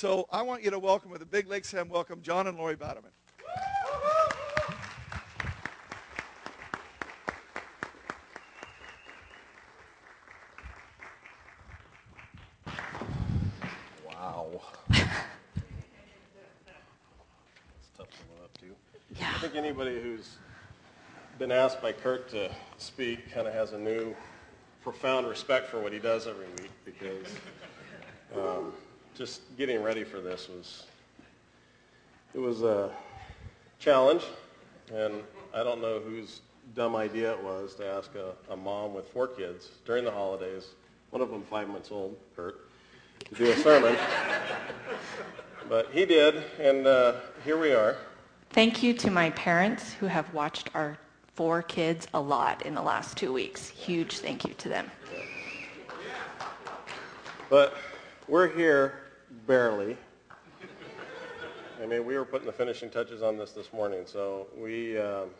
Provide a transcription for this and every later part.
So I want you to welcome with a big Lake Sam welcome, John and Lori Batterman. Wow. It's tough to live up to. Yeah. I think anybody who's been asked by Kurt to speak kind of has a new profound respect for what he does every week because um, just getting ready for this was it was a challenge and I don't know whose dumb idea it was to ask a, a mom with four kids during the holidays, one of them five months old, Kurt, to do a sermon. but he did, and uh, here we are. Thank you to my parents who have watched our four kids a lot in the last two weeks. Huge thank you to them. But we're here barely. I mean, we were putting the finishing touches on this this morning, so we um,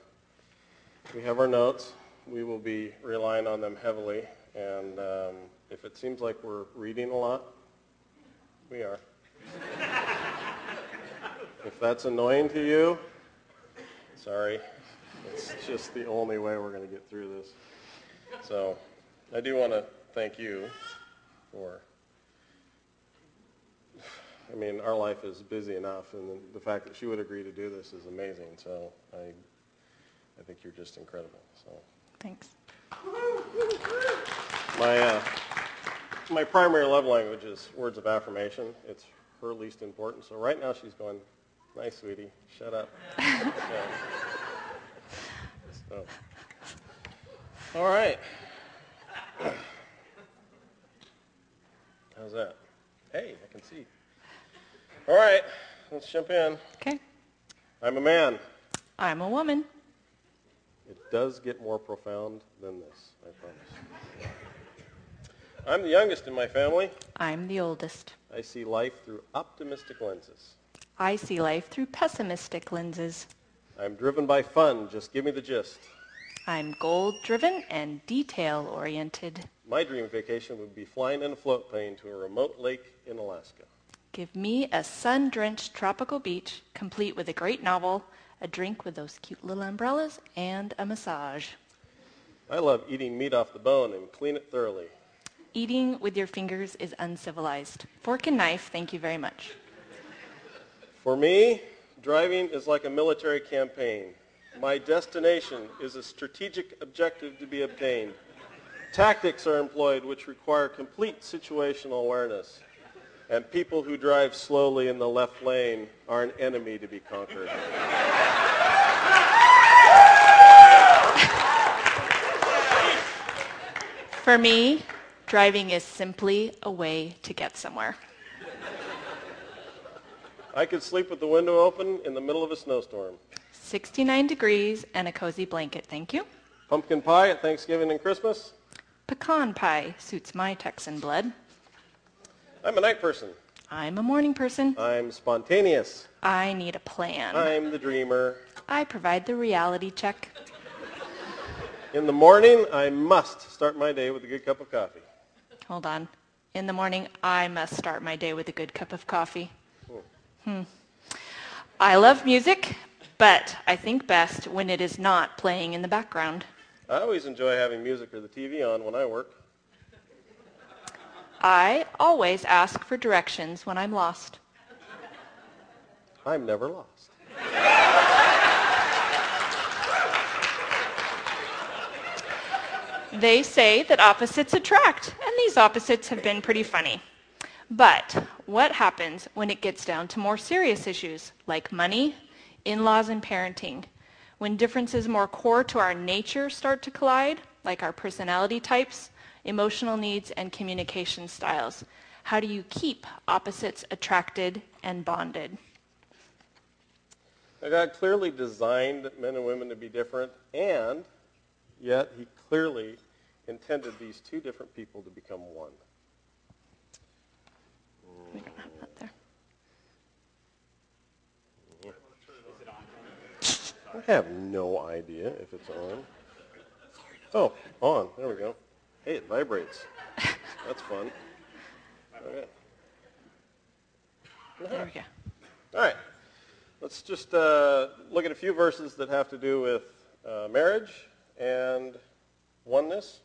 we have our notes. We will be relying on them heavily, and um, if it seems like we're reading a lot, we are. if that's annoying to you, sorry. It's just the only way we're going to get through this. So I do want to thank you for I mean, our life is busy enough, and the fact that she would agree to do this is amazing. So I, I think you're just incredible. So Thanks. my, uh, my primary love language is words of affirmation. It's her least important. So right now she's going, nice, sweetie, shut up. Yeah. So, all right. How's that? Hey, I can see. All right, let's jump in. Okay. I'm a man. I'm a woman. It does get more profound than this, I promise. I'm the youngest in my family. I'm the oldest. I see life through optimistic lenses. I see life through pessimistic lenses. I'm driven by fun, just give me the gist. I'm goal-driven and detail-oriented. My dream vacation would be flying in a float plane to a remote lake in Alaska. Give me a sun-drenched tropical beach, complete with a great novel, a drink with those cute little umbrellas, and a massage. I love eating meat off the bone and clean it thoroughly. Eating with your fingers is uncivilized. Fork and knife, thank you very much. For me, driving is like a military campaign. My destination is a strategic objective to be obtained. Tactics are employed which require complete situational awareness. And people who drive slowly in the left lane are an enemy to be conquered. For me, driving is simply a way to get somewhere. I could sleep with the window open in the middle of a snowstorm. 69 degrees and a cozy blanket, thank you. Pumpkin pie at Thanksgiving and Christmas. Pecan pie suits my Texan blood. I'm a night person. I'm a morning person. I'm spontaneous. I need a plan. I'm the dreamer. I provide the reality check. In the morning, I must start my day with a good cup of coffee. Hold on. In the morning, I must start my day with a good cup of coffee. Hmm. I love music, but I think best when it is not playing in the background. I always enjoy having music or the TV on when I work. I always ask for directions when I'm lost. I'm never lost. They say that opposites attract, and these opposites have been pretty funny. But what happens when it gets down to more serious issues like money, in-laws, and parenting? When differences more core to our nature start to collide, like our personality types, emotional needs, and communication styles? How do you keep opposites attracted and bonded? God clearly designed men and women to be different, and yet he clearly intended these two different people to become one. We don't have that there. I have no idea if it's on. Oh, on. There we go. Hey, it vibrates. That's fun. Okay. There we go. All right. Let's just uh, look at a few verses that have to do with uh, marriage and oneness.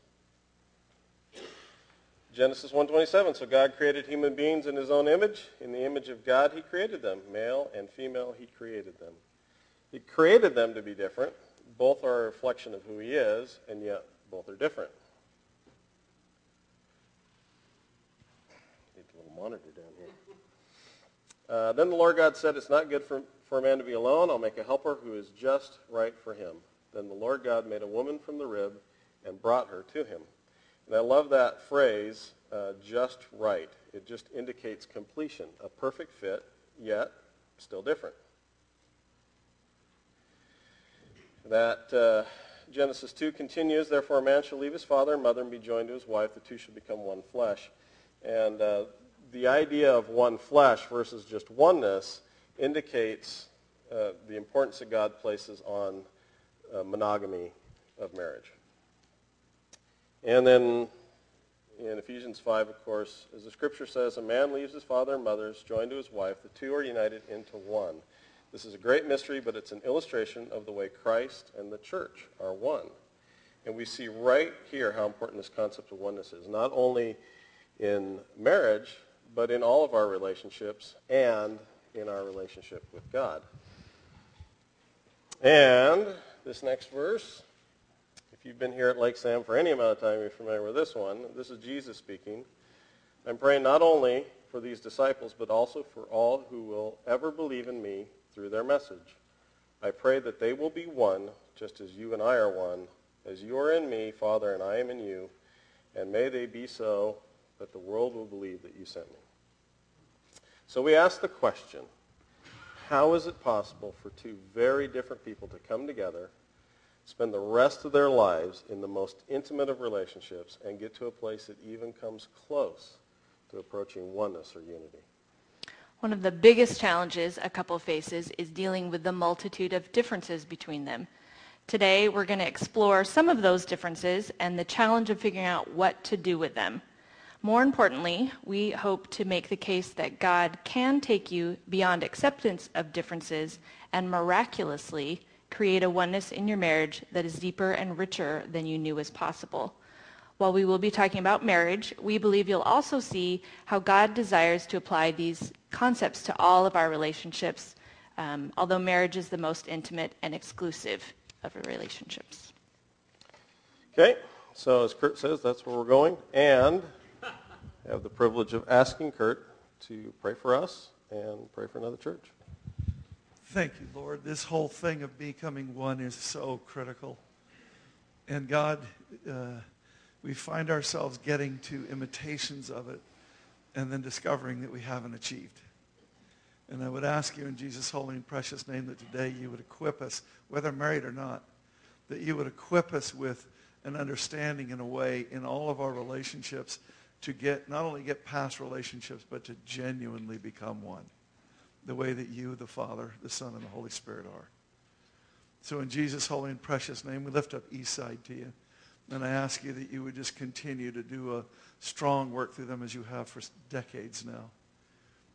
Genesis 1:27. So God created human beings in his own image. In the image of God he created them. Male and female he created them. He created them to be different. Both are a reflection of who he is, and yet both are different. Need a little monitor down here. Uh, then the Lord God said, It's not good for, for a man to be alone. I'll make a helper who is just right for him. Then the Lord God made a woman from the rib and brought her to him. And I love that phrase, uh, just right. It just indicates completion, a perfect fit, yet still different. That uh, Genesis 2 continues, Therefore a man shall leave his father and mother and be joined to his wife. The two shall become one flesh. And uh, the idea of one flesh versus just oneness indicates uh, the importance that God places on uh, monogamy of marriage. And then in Ephesians 5, of course, as the scripture says, a man leaves his father and mother, is joined to his wife. The two are united into one. This is a great mystery, but it's an illustration of the way Christ and the church are one. And we see right here how important this concept of oneness is, not only in marriage, but in all of our relationships and in our relationship with God. And this next verse, if you've been here at Lake Sam for any amount of time, you're familiar with this one. This is Jesus speaking. I'm praying not only for these disciples, but also for all who will ever believe in me through their message. I pray that they will be one, just as you and I are one, as you are in me, Father, and I am in you, and may they be so that the world will believe that you sent me. So we ask the question, how is it possible for two very different people to come together, spend the rest of their lives in the most intimate of relationships, and get to a place that even comes close to approaching oneness or unity? One of the biggest challenges a couple faces is dealing with the multitude of differences between them. Today, we're going to explore some of those differences and the challenge of figuring out what to do with them. More importantly, we hope to make the case that God can take you beyond acceptance of differences and miraculously create a oneness in your marriage that is deeper and richer than you knew was possible. While we will be talking about marriage, we believe you'll also see how God desires to apply these concepts to all of our relationships, um, although marriage is the most intimate and exclusive of relationships. Okay, so as Kurt says, that's where we're going. And have the privilege of asking Kurt to pray for us and pray for another church. Thank you, Lord. This whole thing of becoming one is so critical. And God, uh, we find ourselves getting to imitations of it and then discovering that we haven't achieved. And I would ask you in Jesus' holy and precious name that today you would equip us, whether married or not, that you would equip us with an understanding in a way in all of our relationships to get not only get past relationships, but to genuinely become one, the way that you, the Father, the Son, and the Holy Spirit are. So in Jesus' holy and precious name, we lift up Eastside to you. And I ask you that you would just continue to do a strong work through them as you have for decades now.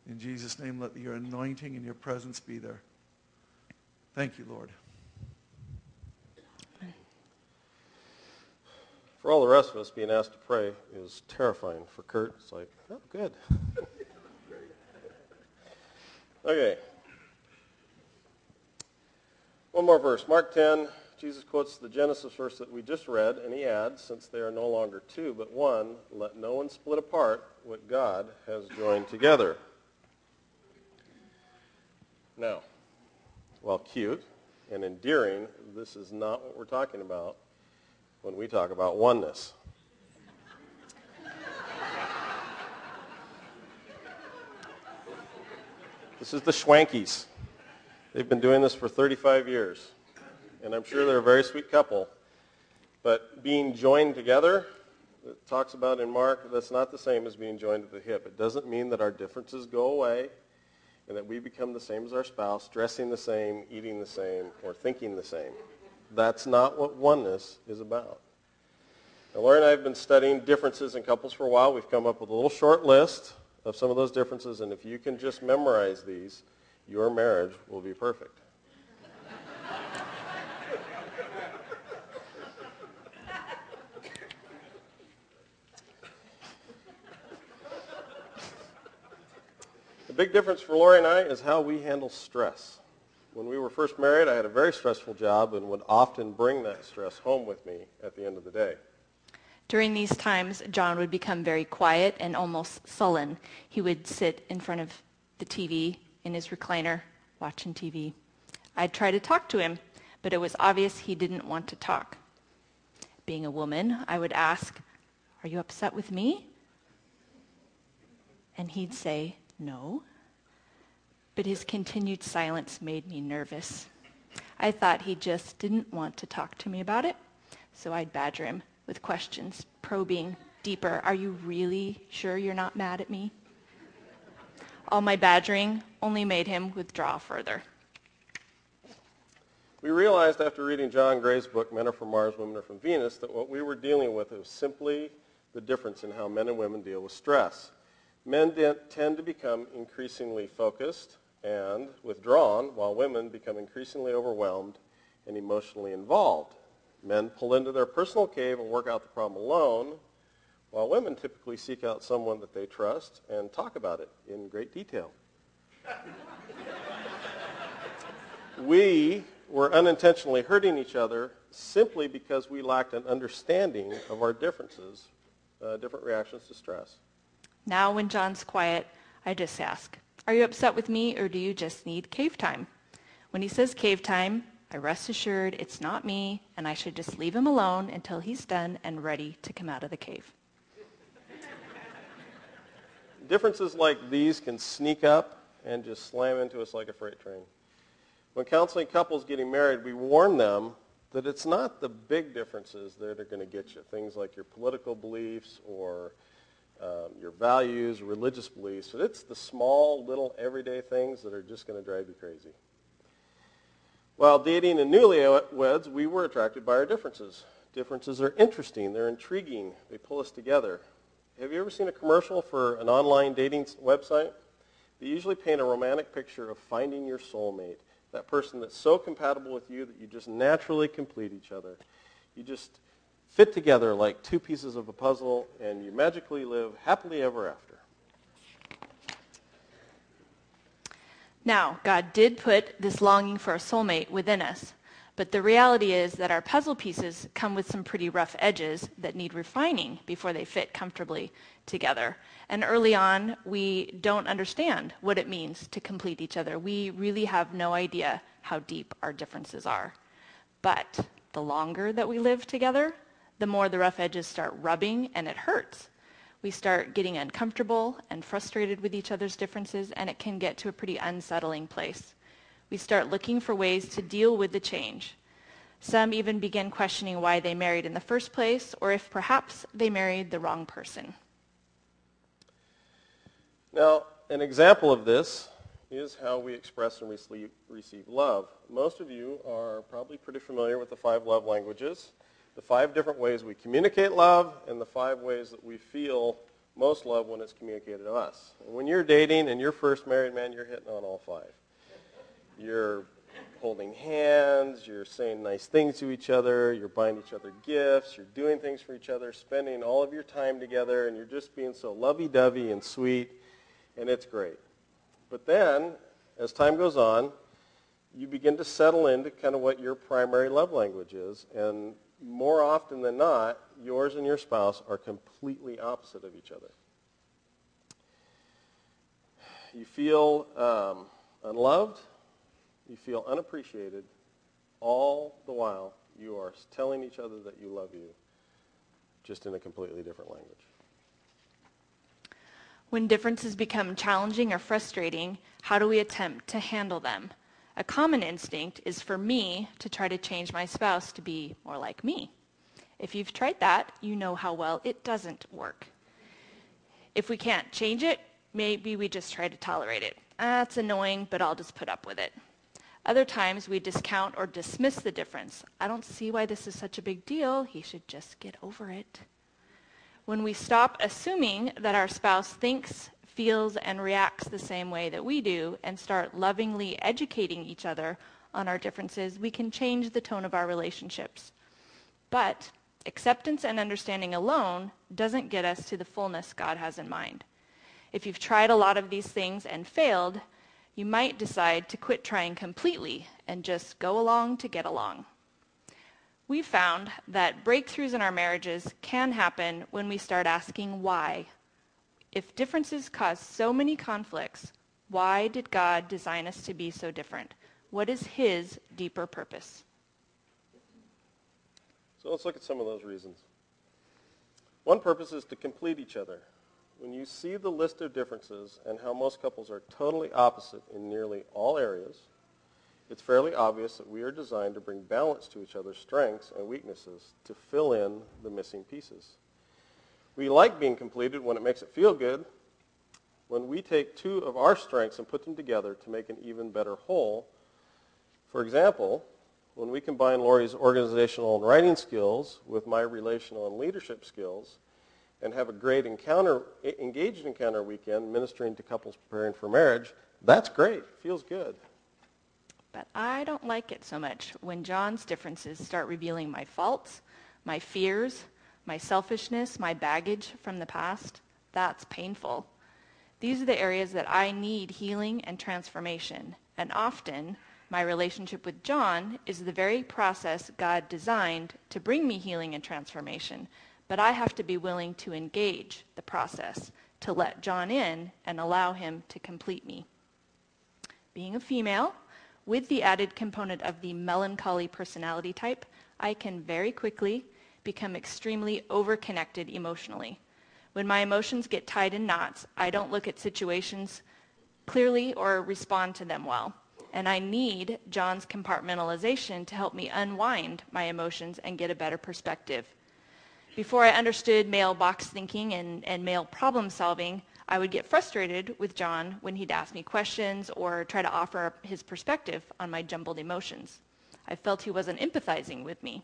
In Jesus' name, let your anointing and your presence be there. Thank you, Lord. For all the rest of us, being asked to pray is terrifying. For Kurt, it's like, oh, good. okay. One more verse. Mark 10, Jesus quotes the Genesis verse that we just read, and he adds, since they are no longer two, but one, let no one split apart what God has joined together. Now, while cute and endearing, this is not what we're talking about when we talk about oneness. this is the Schwankies. They've been doing this for 35 years. And I'm sure they're a very sweet couple. But being joined together, it talks about in Mark, that's not the same as being joined at the hip. It doesn't mean that our differences go away and that we become the same as our spouse, dressing the same, eating the same, or thinking the same. That's not what oneness is about. Now, Lori and I have been studying differences in couples for a while. We've come up with a little short list of some of those differences, and if you can just memorize these, your marriage will be perfect. the big difference for Lori and I is how we handle stress. When we were first married, I had a very stressful job and would often bring that stress home with me at the end of the day. During these times, John would become very quiet and almost sullen. He would sit in front of the TV in his recliner watching TV. I'd try to talk to him, but it was obvious he didn't want to talk. Being a woman, I would ask, Are you upset with me? And he'd say, No. But his continued silence made me nervous. I thought he just didn't want to talk to me about it, so I'd badger him with questions, probing deeper. Are you really sure you're not mad at me? All my badgering only made him withdraw further. We realized after reading John Gray's book, Men Are From Mars, Women Are From Venus, that what we were dealing with was simply the difference in how men and women deal with stress. Men tend to become increasingly focused and withdrawn, while women become increasingly overwhelmed and emotionally involved. Men pull into their personal cave and work out the problem alone, while women typically seek out someone that they trust and talk about it in great detail. we were unintentionally hurting each other simply because we lacked an understanding of our differences, uh, different reactions to stress. Now, when John's quiet, I just ask, Are you upset with me or do you just need cave time? When he says cave time, I rest assured it's not me, and I should just leave him alone until he's done and ready to come out of the cave. Differences like these can sneak up and just slam into us like a freight train. When counseling couples getting married, we warn them that it's not the big differences that are going to get you, things like your political beliefs or um, your values, religious beliefs, but it's the small, little, everyday things that are just going to drive you crazy. While dating and newlyweds, we were attracted by our differences. Differences are interesting. They're intriguing. They pull us together. Have you ever seen a commercial for an online dating website? They usually paint a romantic picture of finding your soulmate, that person that's so compatible with you that you just naturally complete each other. You just fit together like two pieces of a puzzle, and you magically live happily ever after. Now, God did put this longing for a soulmate within us, but the reality is that our puzzle pieces come with some pretty rough edges that need refining before they fit comfortably together. And early on, we don't understand what it means to complete each other. We really have no idea how deep our differences are. But the longer that we live together, the more the rough edges start rubbing and it hurts we start getting uncomfortable and frustrated with each other's differences, and it can get to a pretty unsettling place. We start looking for ways to deal with the change. Some even begin questioning why they married in the first place, or if perhaps they married the wrong person. Now, an example of this is how we express and receive love. Most of you are probably pretty familiar with the five love languages the five different ways we communicate love and the five ways that we feel most love when it's communicated to us. When you're dating and you're first married man, you're hitting on all five. You're holding hands, you're saying nice things to each other, you're buying each other gifts, you're doing things for each other, spending all of your time together, and you're just being so lovey-dovey and sweet, and it's great. But then, as time goes on, you begin to settle into kind of what your primary love language is, and more often than not, yours and your spouse are completely opposite of each other. You feel um, unloved, you feel unappreciated, all the while you are telling each other that you love you, just in a completely different language. When differences become challenging or frustrating, how do we attempt to handle them? A common instinct is for me to try to change my spouse to be more like me. If you've tried that, you know how well it doesn't work. If we can't change it, maybe we just try to tolerate it. That's annoying, but I'll just put up with it. Other times we discount or dismiss the difference. I don't see why this is such a big deal. He should just get over it. When we stop assuming that our spouse thinks, feels and reacts the same way that we do and start lovingly educating each other on our differences, we can change the tone of our relationships. But acceptance and understanding alone doesn't get us to the fullness God has in mind. If you've tried a lot of these things and failed, you might decide to quit trying completely and just go along to get along. We've found that breakthroughs in our marriages can happen when we start asking why. If differences cause so many conflicts, why did God design us to be so different? What is his deeper purpose? So let's look at some of those reasons. One purpose is to complete each other. When you see the list of differences and how most couples are totally opposite in nearly all areas, it's fairly obvious that we are designed to bring balance to each other's strengths and weaknesses to fill in the missing pieces. We like being completed when it makes it feel good. When we take two of our strengths and put them together to make an even better whole, for example, when we combine Lori's organizational and writing skills with my relational and leadership skills and have a great encounter, engaged encounter weekend ministering to couples preparing for marriage, that's great. Feels good. But I don't like it so much when John's differences start revealing my faults, my fears, my selfishness, my baggage from the past. That's painful. These are the areas that I need healing and transformation. And often, my relationship with John is the very process God designed to bring me healing and transformation, but I have to be willing to engage the process, to let John in and allow him to complete me. Being a female, with the added component of the melancholy personality type, I can very quickly become extremely overconnected emotionally. When my emotions get tied in knots, I don't look at situations clearly or respond to them well and I need John's compartmentalization to help me unwind my emotions and get a better perspective. Before I understood male box thinking and, and male problem solving, I would get frustrated with John when he'd ask me questions or try to offer his perspective on my jumbled emotions. I felt he wasn't empathizing with me.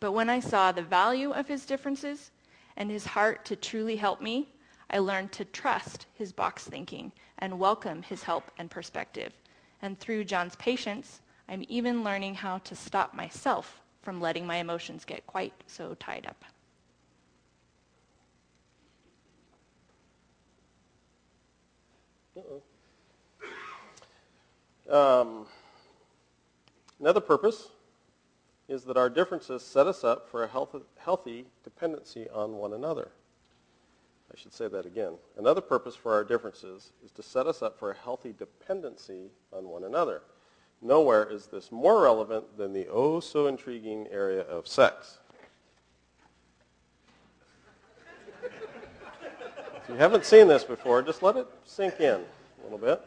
But when I saw the value of his differences and his heart to truly help me, I learned to trust his box thinking and welcome his help and perspective. And through John's patience, I'm even learning how to stop myself from letting my emotions get quite so tied up. Um, another purpose is that our differences set us up for a healthy, healthy dependency on one another. I should say that again. Another purpose for our differences is to set us up for a healthy dependency on one another. Nowhere is this more relevant than the oh so intriguing area of sex. if you haven't seen this before, just let it sink in a little bit.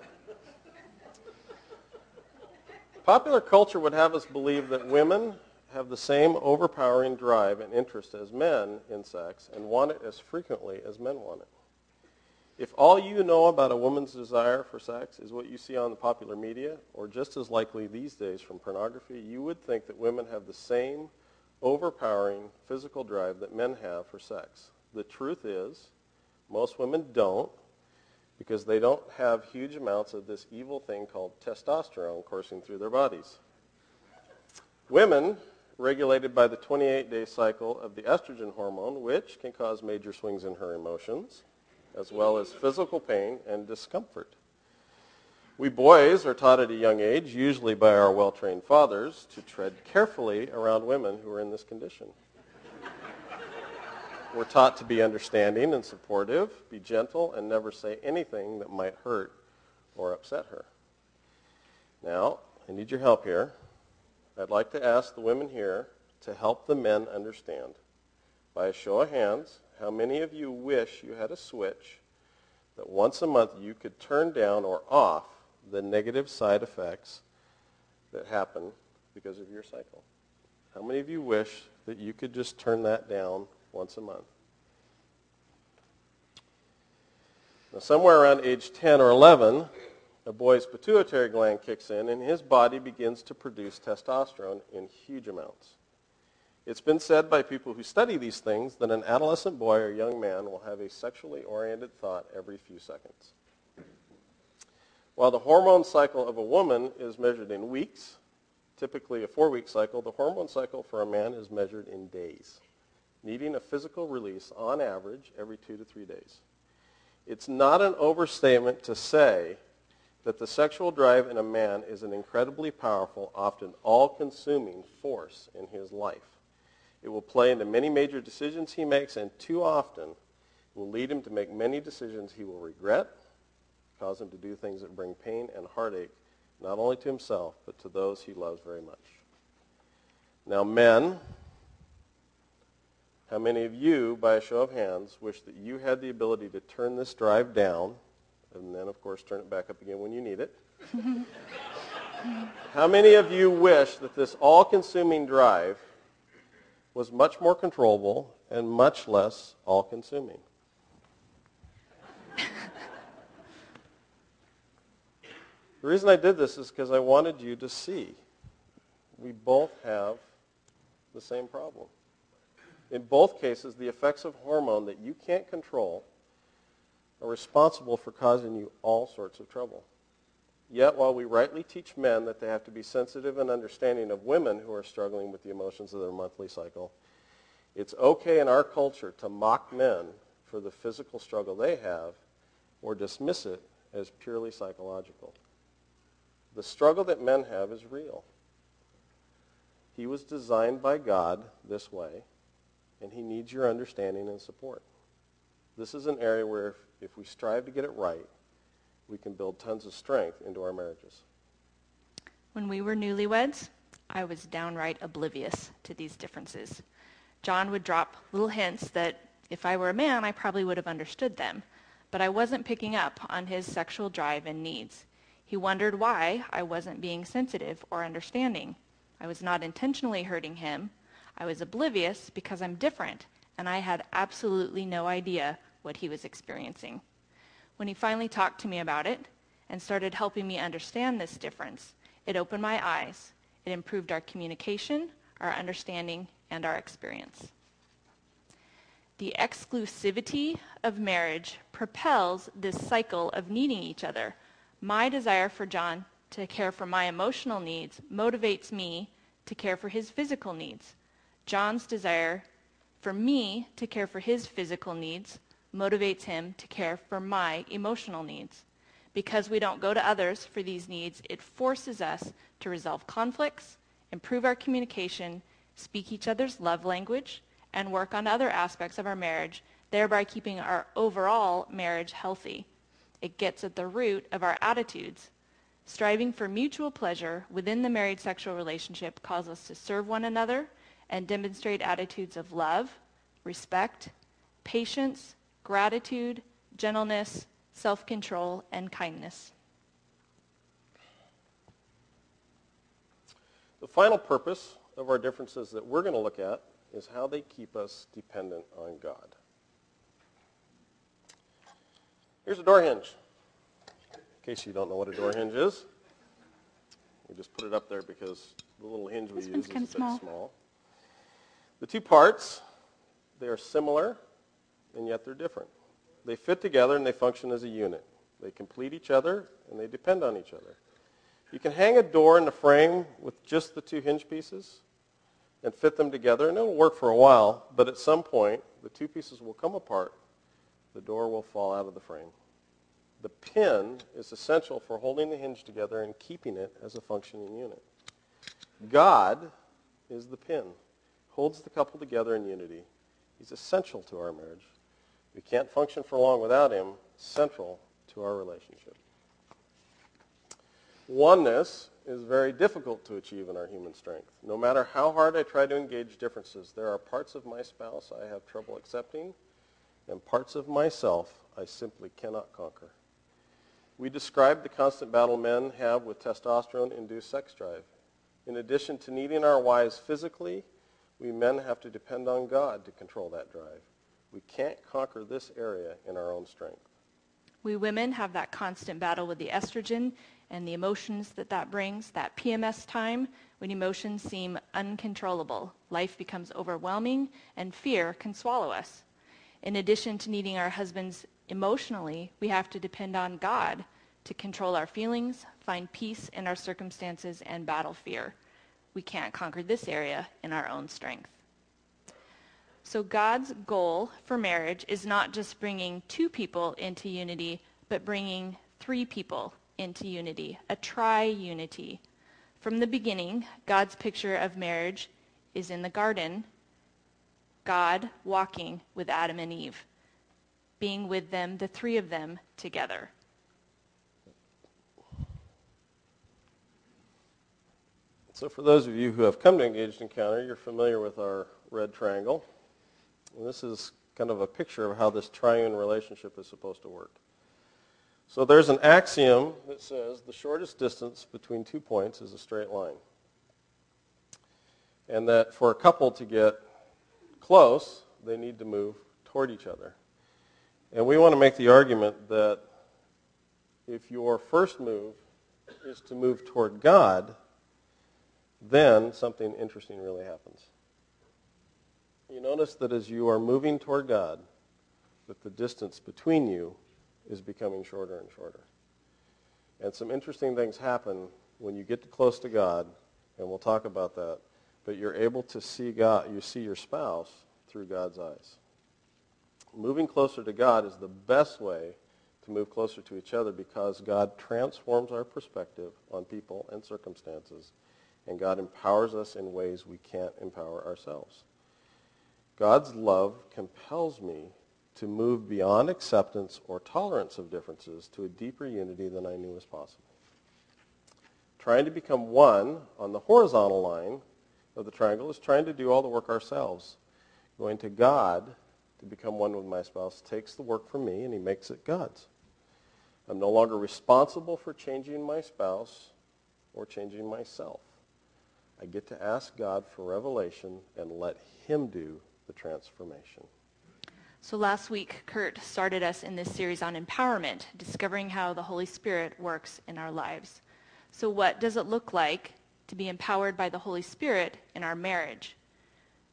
Popular culture would have us believe that women have the same overpowering drive and interest as men in sex and want it as frequently as men want it. If all you know about a woman's desire for sex is what you see on the popular media, or just as likely these days from pornography, you would think that women have the same overpowering physical drive that men have for sex. The truth is, most women don't because they don't have huge amounts of this evil thing called testosterone coursing through their bodies. Women regulated by the 28-day cycle of the estrogen hormone, which can cause major swings in her emotions, as well as physical pain and discomfort. We boys are taught at a young age, usually by our well-trained fathers, to tread carefully around women who are in this condition. We're taught to be understanding and supportive, be gentle, and never say anything that might hurt or upset her. Now, I need your help here. I'd like to ask the women here to help the men understand. By a show of hands, how many of you wish you had a switch that once a month you could turn down or off the negative side effects that happen because of your cycle? How many of you wish that you could just turn that down once a month? Now, somewhere around age 10 or 11, a boy's pituitary gland kicks in and his body begins to produce testosterone in huge amounts. It's been said by people who study these things that an adolescent boy or young man will have a sexually oriented thought every few seconds. While the hormone cycle of a woman is measured in weeks, typically a four-week cycle, the hormone cycle for a man is measured in days, needing a physical release on average every two to three days. It's not an overstatement to say that the sexual drive in a man is an incredibly powerful, often all-consuming force in his life. It will play into many major decisions he makes, and too often will lead him to make many decisions he will regret, cause him to do things that bring pain and heartache, not only to himself, but to those he loves very much. Now, men, how many of you, by a show of hands, wish that you had the ability to turn this drive down, and then, of course, turn it back up again when you need it? how many of you wish that this all-consuming drive was much more controllable and much less all-consuming. the reason I did this is because I wanted you to see we both have the same problem. In both cases, the effects of hormone that you can't control are responsible for causing you all sorts of trouble. Yet, while we rightly teach men that they have to be sensitive and understanding of women who are struggling with the emotions of their monthly cycle, it's okay in our culture to mock men for the physical struggle they have or dismiss it as purely psychological. The struggle that men have is real. He was designed by God this way, and he needs your understanding and support. This is an area where if, we strive to get it right, we can build tons of strength into our marriages. When we were newlyweds, I was downright oblivious to these differences. John would drop little hints that if I were a man, I probably would have understood them, but I wasn't picking up on his sexual drive and needs. He wondered why I wasn't being sensitive or understanding. I was not intentionally hurting him. I was oblivious because I'm different, and I had absolutely no idea what he was experiencing. When he finally talked to me about it and started helping me understand this difference, it opened my eyes. It improved our communication, our understanding, and our experience. The exclusivity of marriage propels this cycle of needing each other. My desire for John to care for my emotional needs motivates me to care for his physical needs. John's desire for me to care for his physical needs motivates him to care for my emotional needs. Because we don't go to others for these needs, it forces us to resolve conflicts, improve our communication, speak each other's love language, and work on other aspects of our marriage, thereby keeping our overall marriage healthy. It gets at the root of our attitudes. Striving for mutual pleasure within the married sexual relationship causes us to serve one another and demonstrate attitudes of love, respect, patience, gratitude, gentleness, self-control, and kindness. The final purpose of our differences that we're going to look at is how they keep us dependent on God. Here's a door hinge. In case you don't know what a door hinge is, we just put it up there because the little hinge we this use is a bit small. small. The two parts, they are similar and yet they're different. They fit together and they function as a unit. They complete each other and they depend on each other. You can hang a door in the frame with just the two hinge pieces and fit them together and it'll work for a while, but at some point the two pieces will come apart. The door will fall out of the frame. The pin is essential for holding the hinge together and keeping it as a functioning unit. God is the pin, holds the couple together in unity. He's essential to our marriage. We can't function for long without him, central to our relationship. Oneness is very difficult to achieve in our human strength. No matter how hard I try to engage differences, there are parts of my spouse I have trouble accepting and parts of myself I simply cannot conquer. We describe the constant battle men have with testosterone-induced sex drive. In addition to needing our wives physically, we men have to depend on God to control that drive. We can't conquer this area in our own strength. We women have that constant battle with the estrogen and the emotions that that brings, that PMS time when emotions seem uncontrollable. Life becomes overwhelming and fear can swallow us. In addition to needing our husbands emotionally, we have to depend on God to control our feelings, find peace in our circumstances, and battle fear. We can't conquer this area in our own strength. So God's goal for marriage is not just bringing two people into unity, but bringing three people into unity, a tri-unity. From the beginning, God's picture of marriage is in the garden, God walking with Adam and Eve, being with them, the three of them, together. So for those of you who have come to Engaged Encounter, you're familiar with our red triangle. And this is kind of a picture of how this triune relationship is supposed to work. So there's an axiom that says the shortest distance between two points is a straight line. And that for a couple to get close, they need to move toward each other. And we want to make the argument that if your first move is to move toward God, then something interesting really happens. You notice that as you are moving toward God, that the distance between you is becoming shorter and shorter. And some interesting things happen when you get close to God, and we'll talk about that, but you're able to see God, you see your spouse through God's eyes. Moving closer to God is the best way to move closer to each other because God transforms our perspective on people and circumstances and God empowers us in ways we can't empower ourselves. God's love compels me to move beyond acceptance or tolerance of differences to a deeper unity than I knew was possible. Trying to become one on the horizontal line of the triangle is trying to do all the work ourselves. Going to God to become one with my spouse takes the work from me and he makes it God's. I'm no longer responsible for changing my spouse or changing myself. I get to ask God for revelation and let him do the transformation. So last week, Kurt started us in this series on empowerment, discovering how the Holy Spirit works in our lives. So what does it look like to be empowered by the Holy Spirit in our marriage?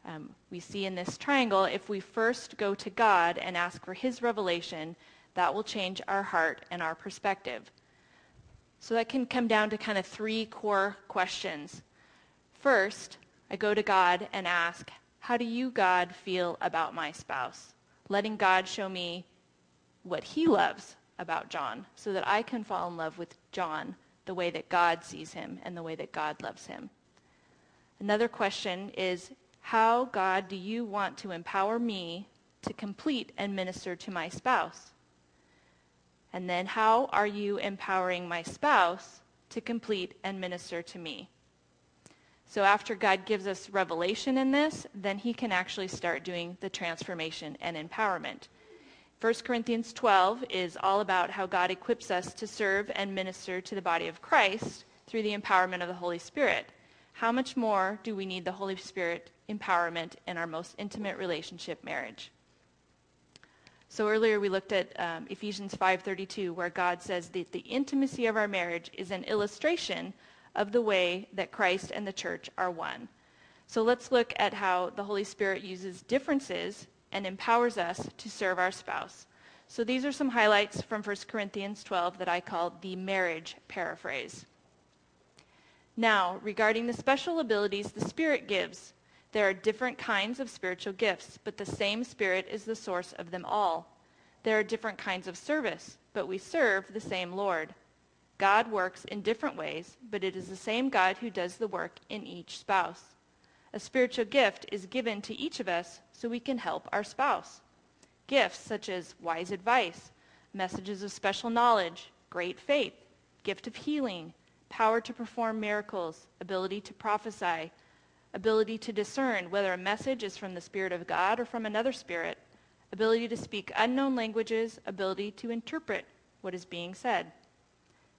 Um, we see in this triangle, if we first go to God and ask for his revelation, that will change our heart and our perspective. So that can come down to kind of three core questions. First, I go to God and ask, how do you, God, feel about my spouse? Letting God show me what he loves about John so that I can fall in love with John the way that God sees him and the way that God loves him. Another question is, how, God, do you want to empower me to complete and minister to my spouse? And then how are you empowering my spouse to complete and minister to me? So after God gives us revelation in this, then he can actually start doing the transformation and empowerment. 1 Corinthians 12 is all about how God equips us to serve and minister to the body of Christ through the empowerment of the Holy Spirit. How much more do we need the Holy Spirit empowerment in our most intimate relationship, marriage? So earlier we looked at um, Ephesians 5.32 where God says that the intimacy of our marriage is an illustration of the way that Christ and the church are one. So let's look at how the Holy Spirit uses differences and empowers us to serve our spouse. So these are some highlights from 1 Corinthians 12 that I call the marriage paraphrase. Now, regarding the special abilities the Spirit gives, there are different kinds of spiritual gifts, but the same Spirit is the source of them all. There are different kinds of service, but we serve the same Lord. God works in different ways, but it is the same God who does the work in each spouse. A spiritual gift is given to each of us so we can help our spouse. Gifts such as wise advice, messages of special knowledge, great faith, gift of healing, power to perform miracles, ability to prophesy, ability to discern whether a message is from the Spirit of God or from another spirit, ability to speak unknown languages, ability to interpret what is being said.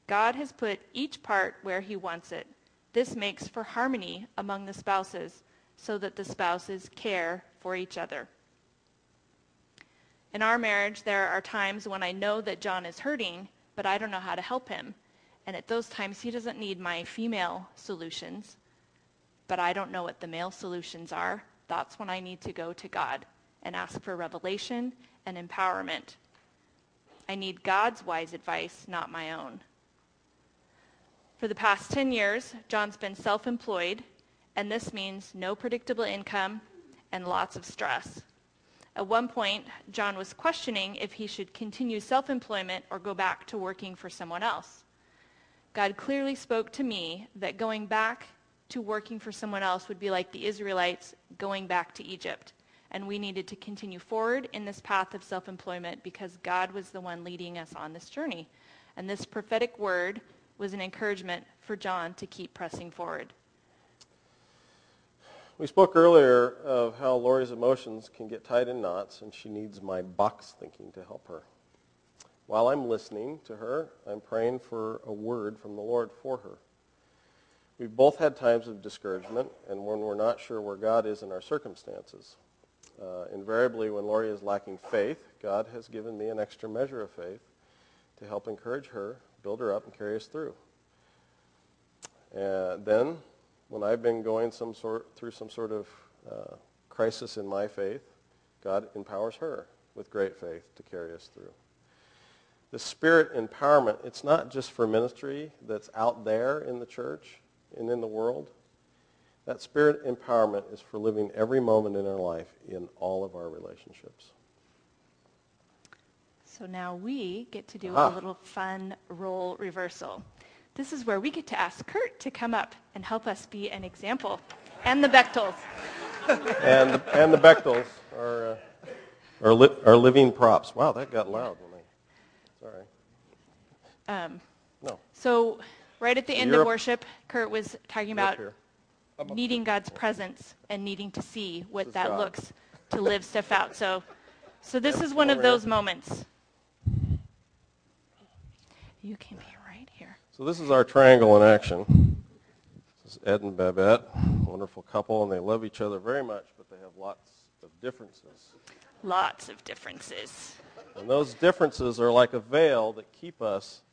God has put each part where he wants it. This makes for harmony among the spouses so that the spouses care for each other. In our marriage, there are times when I know that John is hurting, but I don't know how to help him. And at those times, he doesn't need my female solutions, but I don't know what the male solutions are. That's when I need to go to God and ask for revelation and empowerment. I need God's wise advice, not my own. For the past 10 years, John's been self-employed, and this means no predictable income and lots of stress. At one point, John was questioning if he should continue self-employment or go back to working for someone else. God clearly spoke to me that going back to working for someone else would be like the Israelites going back to Egypt. And we needed to continue forward in this path of self-employment because God was the one leading us on this journey. And this prophetic word was an encouragement for John to keep pressing forward. We spoke earlier of how Lori's emotions can get tied in knots, and she needs my box thinking to help her. While I'm listening to her, I'm praying for a word from the Lord for her. We've both had times of discouragement and when we're not sure where God is in our circumstances. Uh, invariably, when Lori is lacking faith, God has given me an extra measure of faith to help encourage her, build her up, and carry us through. And then, when I've been going some sort, through some sort of uh, crisis in my faith, God empowers her with great faith to carry us through. The spirit empowerment, it's not just for ministry that's out there in the church and in the world. That spirit empowerment is for living every moment in our life in all of our relationships. So now we get to do Ah. a little fun role reversal. This is where we get to ask Kurt to come up and help us be an example. And the Bechtels. And, and the Bechtels are, uh, are, li- are living props. Wow, that got loud when I, sorry. Um, No, so right at the end You're of worship, Kurt was talking about needing God's presence and needing to see what that God. looks to live stuff out. So, so this is one of those moments. You can be right here. So this is our triangle in action. This is Ed and Babette, wonderful couple, and they love each other very much, but they have lots of differences. Lots of differences. And those differences are like a veil that keep us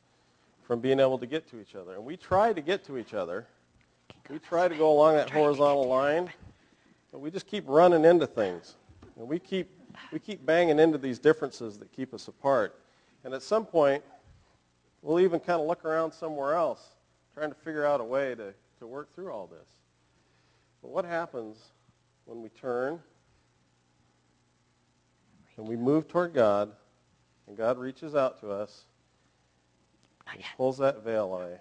from being able to get to each other. And we try to get to each other. We try to go along that horizontal line, but we just keep running into things. And we keep, we keep banging into these differences that keep us apart. And at some point, we'll even kind of look around somewhere else, trying to figure out a way to, to work through all this. But what happens when we turn and we move toward God, and God reaches out to us and pulls that veil away.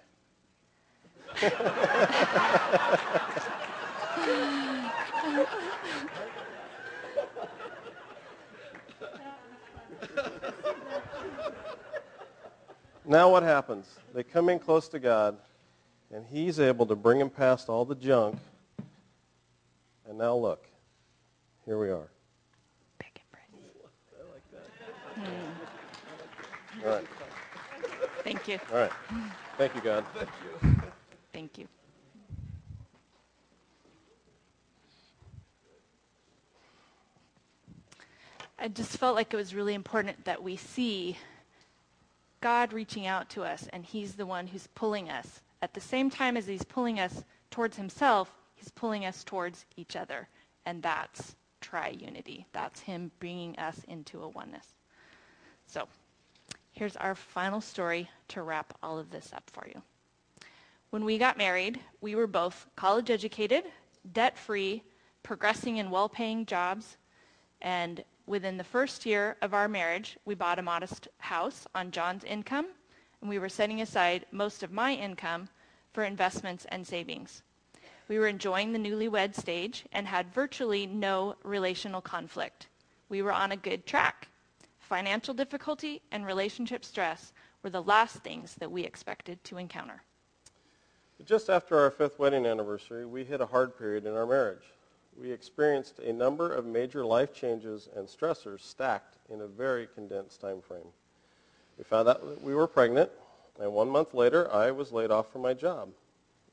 now what happens? They come in close to God, and he's able to bring them past all the junk. And now look, here we are. Big embrace. Hmm. All right. Thank you. All right. Thank you, God. Thank you. Thank you. I just felt like it was really important that we see God reaching out to us, and He's the one who's pulling us. At the same time as He's pulling us towards Himself, He's pulling us towards each other. And that's tri-unity. That's Him bringing us into a oneness. So here's our final story to wrap all of this up for you. When we got married, we were both college educated, debt free, progressing in well paying jobs, and within the first year of our marriage, we bought a modest house on John's income, and we were setting aside most of my income for investments and savings. We were enjoying the newlywed stage and had virtually no relational conflict. We were on a good track. Financial difficulty and relationship stress were the last things that we expected to encounter. Just after our fifth wedding anniversary, we hit a hard period in our marriage. We experienced a number of major life changes and stressors stacked in a very condensed time frame. We found out that we were pregnant, and one month later, I was laid off from my job.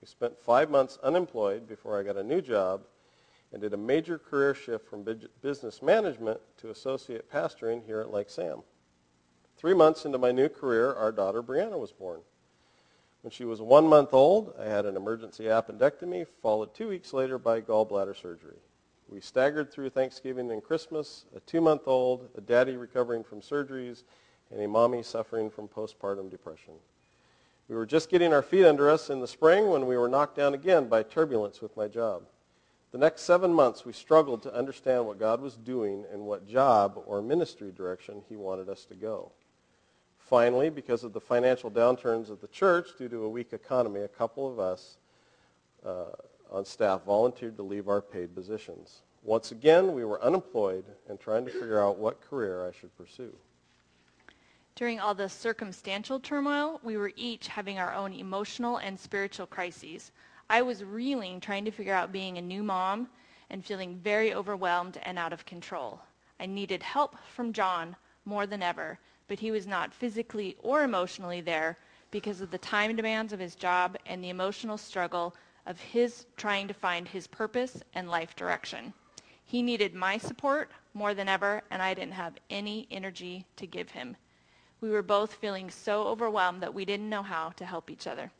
We spent five months unemployed before I got a new job and did a major career shift from business management to associate pastoring here at Lake Sam. Three months into my new career, our daughter Brianna was born. When she was one month old, I had an emergency appendectomy, followed two weeks later by gallbladder surgery. We staggered through Thanksgiving and Christmas, a two-month-old, a daddy recovering from surgeries, and a mommy suffering from postpartum depression. We were just getting our feet under us in the spring when we were knocked down again by turbulence with my job. The next seven months, we struggled to understand what God was doing and what job or ministry direction he wanted us to go. Finally, because of the financial downturns of the church due to a weak economy, a couple of us uh, on staff volunteered to leave our paid positions. Once again, we were unemployed and trying to figure out what career I should pursue. During all the circumstantial turmoil, we were each having our own emotional and spiritual crises. I was reeling trying to figure out being a new mom and feeling very overwhelmed and out of control. I needed help from John more than ever, but he was not physically or emotionally there because of the time demands of his job and the emotional struggle of his trying to find his purpose and life direction. He needed my support more than ever, and I didn't have any energy to give him. We were both feeling so overwhelmed that we didn't know how to help each other.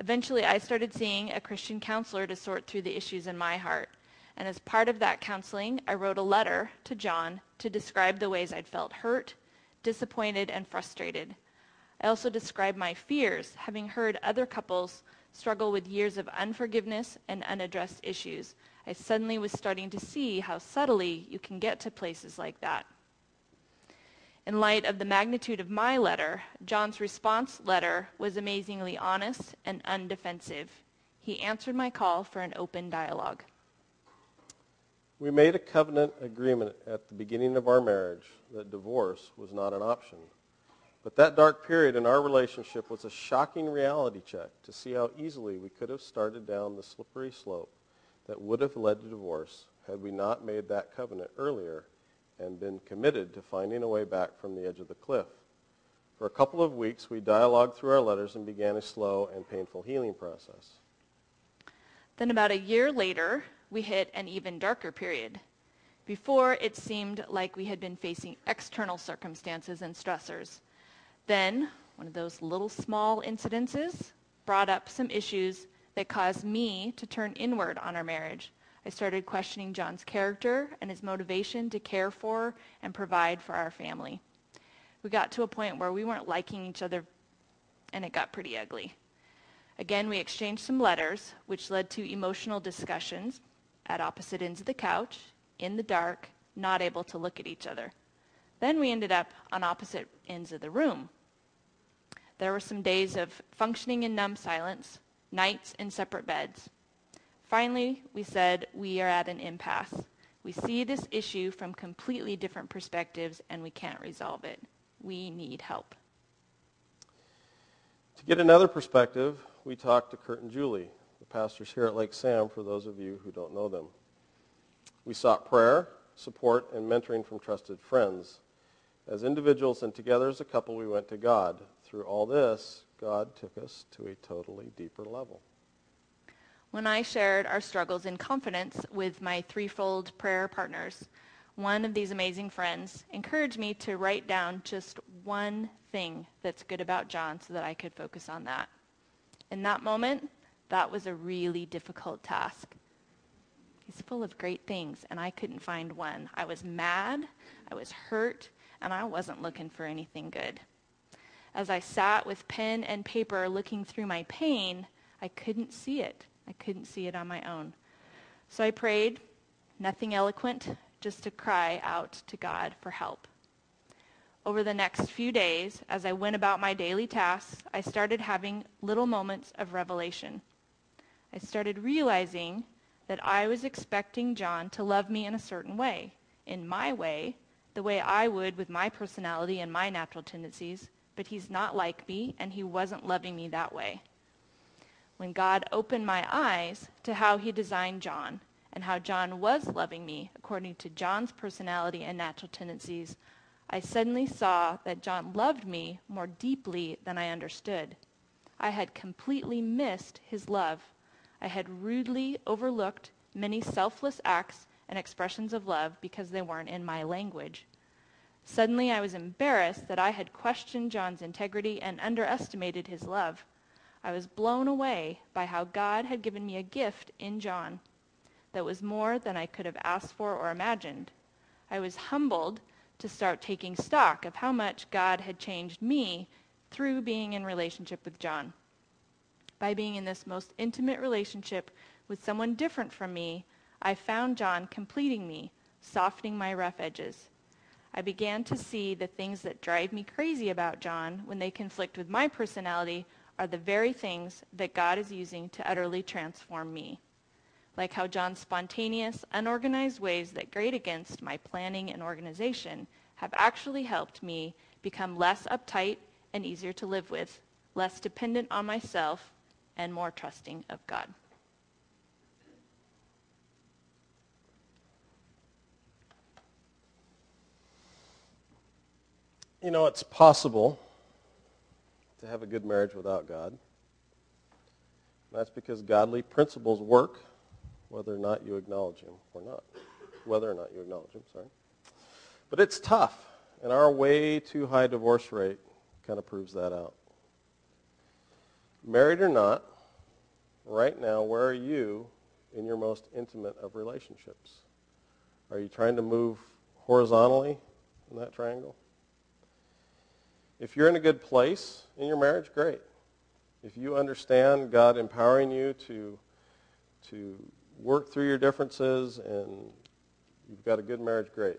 Eventually, I started seeing a Christian counselor to sort through the issues in my heart. And as part of that counseling, I wrote a letter to John to describe the ways I'd felt hurt, disappointed, and frustrated. I also described my fears, having heard other couples struggle with years of unforgiveness and unaddressed issues. I suddenly was starting to see how subtly you can get to places like that. In light of the magnitude of my letter, John's response letter was amazingly honest and undefensive. He answered my call for an open dialogue. We made a covenant agreement at the beginning of our marriage that divorce was not an option. But that dark period in our relationship was a shocking reality check to see how easily we could have started down the slippery slope that would have led to divorce had we not made that covenant earlier and been committed to finding a way back from the edge of the cliff. For a couple of weeks, we dialogued through our letters and began a slow and painful healing process. Then about a year later, we hit an even darker period. Before, it seemed like we had been facing external circumstances and stressors. Then, one of those little small incidences brought up some issues that caused me to turn inward on our marriage. I started questioning John's character and his motivation to care for and provide for our family. We got to a point where we weren't liking each other, and it got pretty ugly. Again, we exchanged some letters, which led to emotional discussions at opposite ends of the couch, in the dark, not able to look at each other. Then we ended up on opposite ends of the room. There were some days of functioning in numb silence, nights in separate beds. Finally, we said we are at an impasse. We see this issue from completely different perspectives and we can't resolve it. We need help. To get another perspective, we talked to Kurt and Julie, pastors here at Lake Sam, for those of you who don't know them. We sought prayer, support, and mentoring from trusted friends. As individuals and together as a couple, we went to God. Through all this, God took us to a totally deeper level when I shared our struggles in confidence with my threefold prayer partners. One of these amazing friends encouraged me to write down just one thing that's good about John so that I could focus on that. In that moment, that was a really difficult task. He's full of great things, and I couldn't find one. I was mad, I was hurt, and I wasn't looking for anything good. As I sat with pen and paper looking through my pain, I couldn't see it. I couldn't see it on my own. So I prayed, nothing eloquent, just to cry out to God for help. Over the next few days, as I went about my daily tasks, I started having little moments of revelation. I started realizing that I was expecting John to love me in a certain way, in my way, the way I would with my personality and my natural tendencies, but he's not like me, and he wasn't loving me that way when God opened my eyes to how he designed John and how John was loving me according to John's personality and natural tendencies, I suddenly saw that John loved me more deeply than I understood. I had completely missed his love. I had rudely overlooked many selfless acts and expressions of love because they weren't in my language. Suddenly I was embarrassed that I had questioned John's integrity and underestimated his love. I was blown away by how God had given me a gift in John that was more than I could have asked for or imagined. I was humbled to start taking stock of how much God had changed me through being in relationship with John. By being in this most intimate relationship with someone different from me, I found John completing me, softening my rough edges. I began to see the things that drive me crazy about John when they conflict with my personality are the very things that God is using to utterly transform me. Like how John's spontaneous, unorganized ways that grate against my planning and organization have actually helped me become less uptight and easier to live with, less dependent on myself, and more trusting of God. You know, it's possible to have a good marriage without God. That's because godly principles work whether or not you acknowledge him or not. Whether or not you acknowledge him, sorry. But it's tough, and our way too high divorce rate kind of proves that out. Married or not, right now, where are you in your most intimate of relationships? Are you trying to move horizontally in that triangle? If you're in a good place in your marriage, great. If you understand God empowering you to, to work through your differences and you've got a good marriage, great.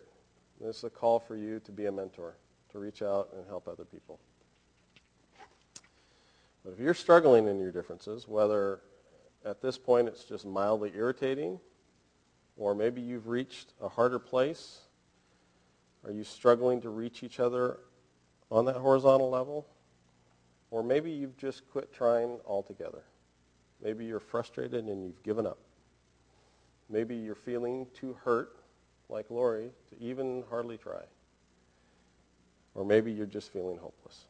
This is a call for you to be a mentor, to reach out and help other people. But if you're struggling in your differences, whether at this point it's just mildly irritating, or maybe you've reached a harder place, are you struggling to reach each other on that horizontal level? Or maybe you've just quit trying altogether. Maybe you're frustrated and you've given up. Maybe you're feeling too hurt, like Lori, to even hardly try. Or maybe you're just feeling hopeless.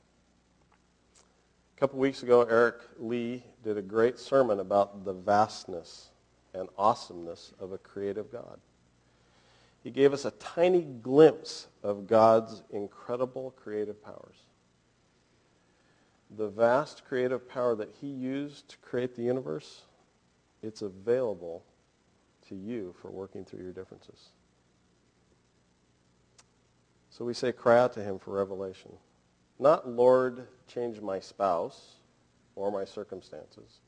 A couple weeks ago, Eric Lee did a great sermon about the vastness and awesomeness of a creative God. He gave us a tiny glimpse of God's incredible creative powers. The vast creative power that he used to create the universe, it's available to you for working through your differences. So we say, cry out to him for revelation. Not, Lord, change my spouse or my circumstances.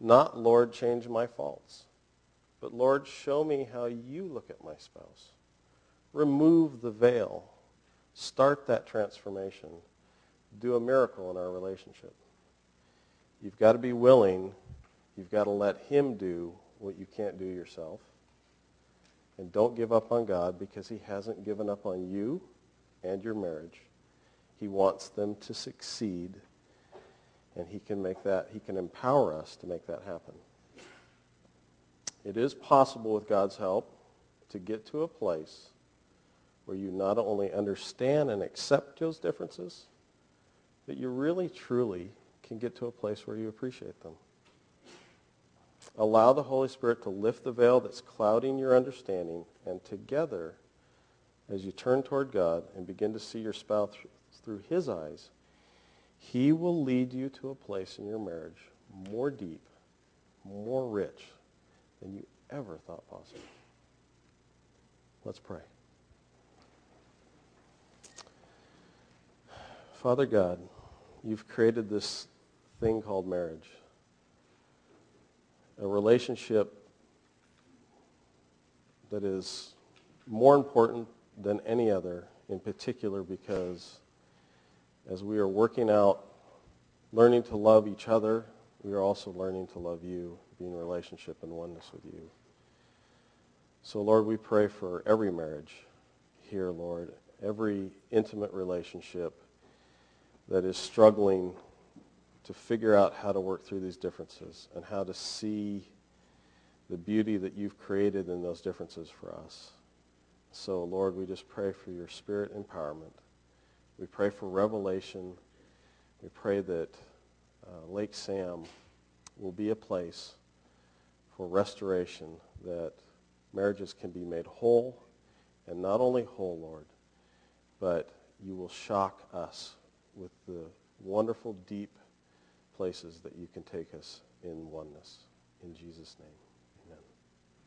Not, Lord, change my faults. But, Lord, show me how you look at my spouse. Remove the veil. Start that transformation. Do a miracle in our relationship. You've got to be willing. You've got to let him do what you can't do yourself. And don't give up on God because he hasn't given up on you and your marriage. He wants them to succeed, and he can make that, he can empower us to make that happen. It is possible with God's help to get to a place where you not only understand and accept those differences, but you really, truly can get to a place where you appreciate them. Allow the Holy Spirit to lift the veil that's clouding your understanding, and together, as you turn toward God and begin to see your spouse through his eyes, he will lead you to a place in your marriage more deep, more rich than you ever thought possible. Let's pray. Father God, you've created this thing called marriage, a relationship that is more important than any other, in particular because as we are working out learning to love each other, we are also learning to love you, be in relationship and oneness with you. So, Lord, we pray for every marriage here, Lord, every intimate relationship that is struggling to figure out how to work through these differences and how to see the beauty that you've created in those differences for us. So, Lord, we just pray for your spirit empowerment. We pray for revelation. We pray that uh, Lake Sam will be a place for restoration, that marriages can be made whole, and not only whole, Lord, but you will shock us with the wonderful, deep places that you can take us in oneness. In Jesus' name.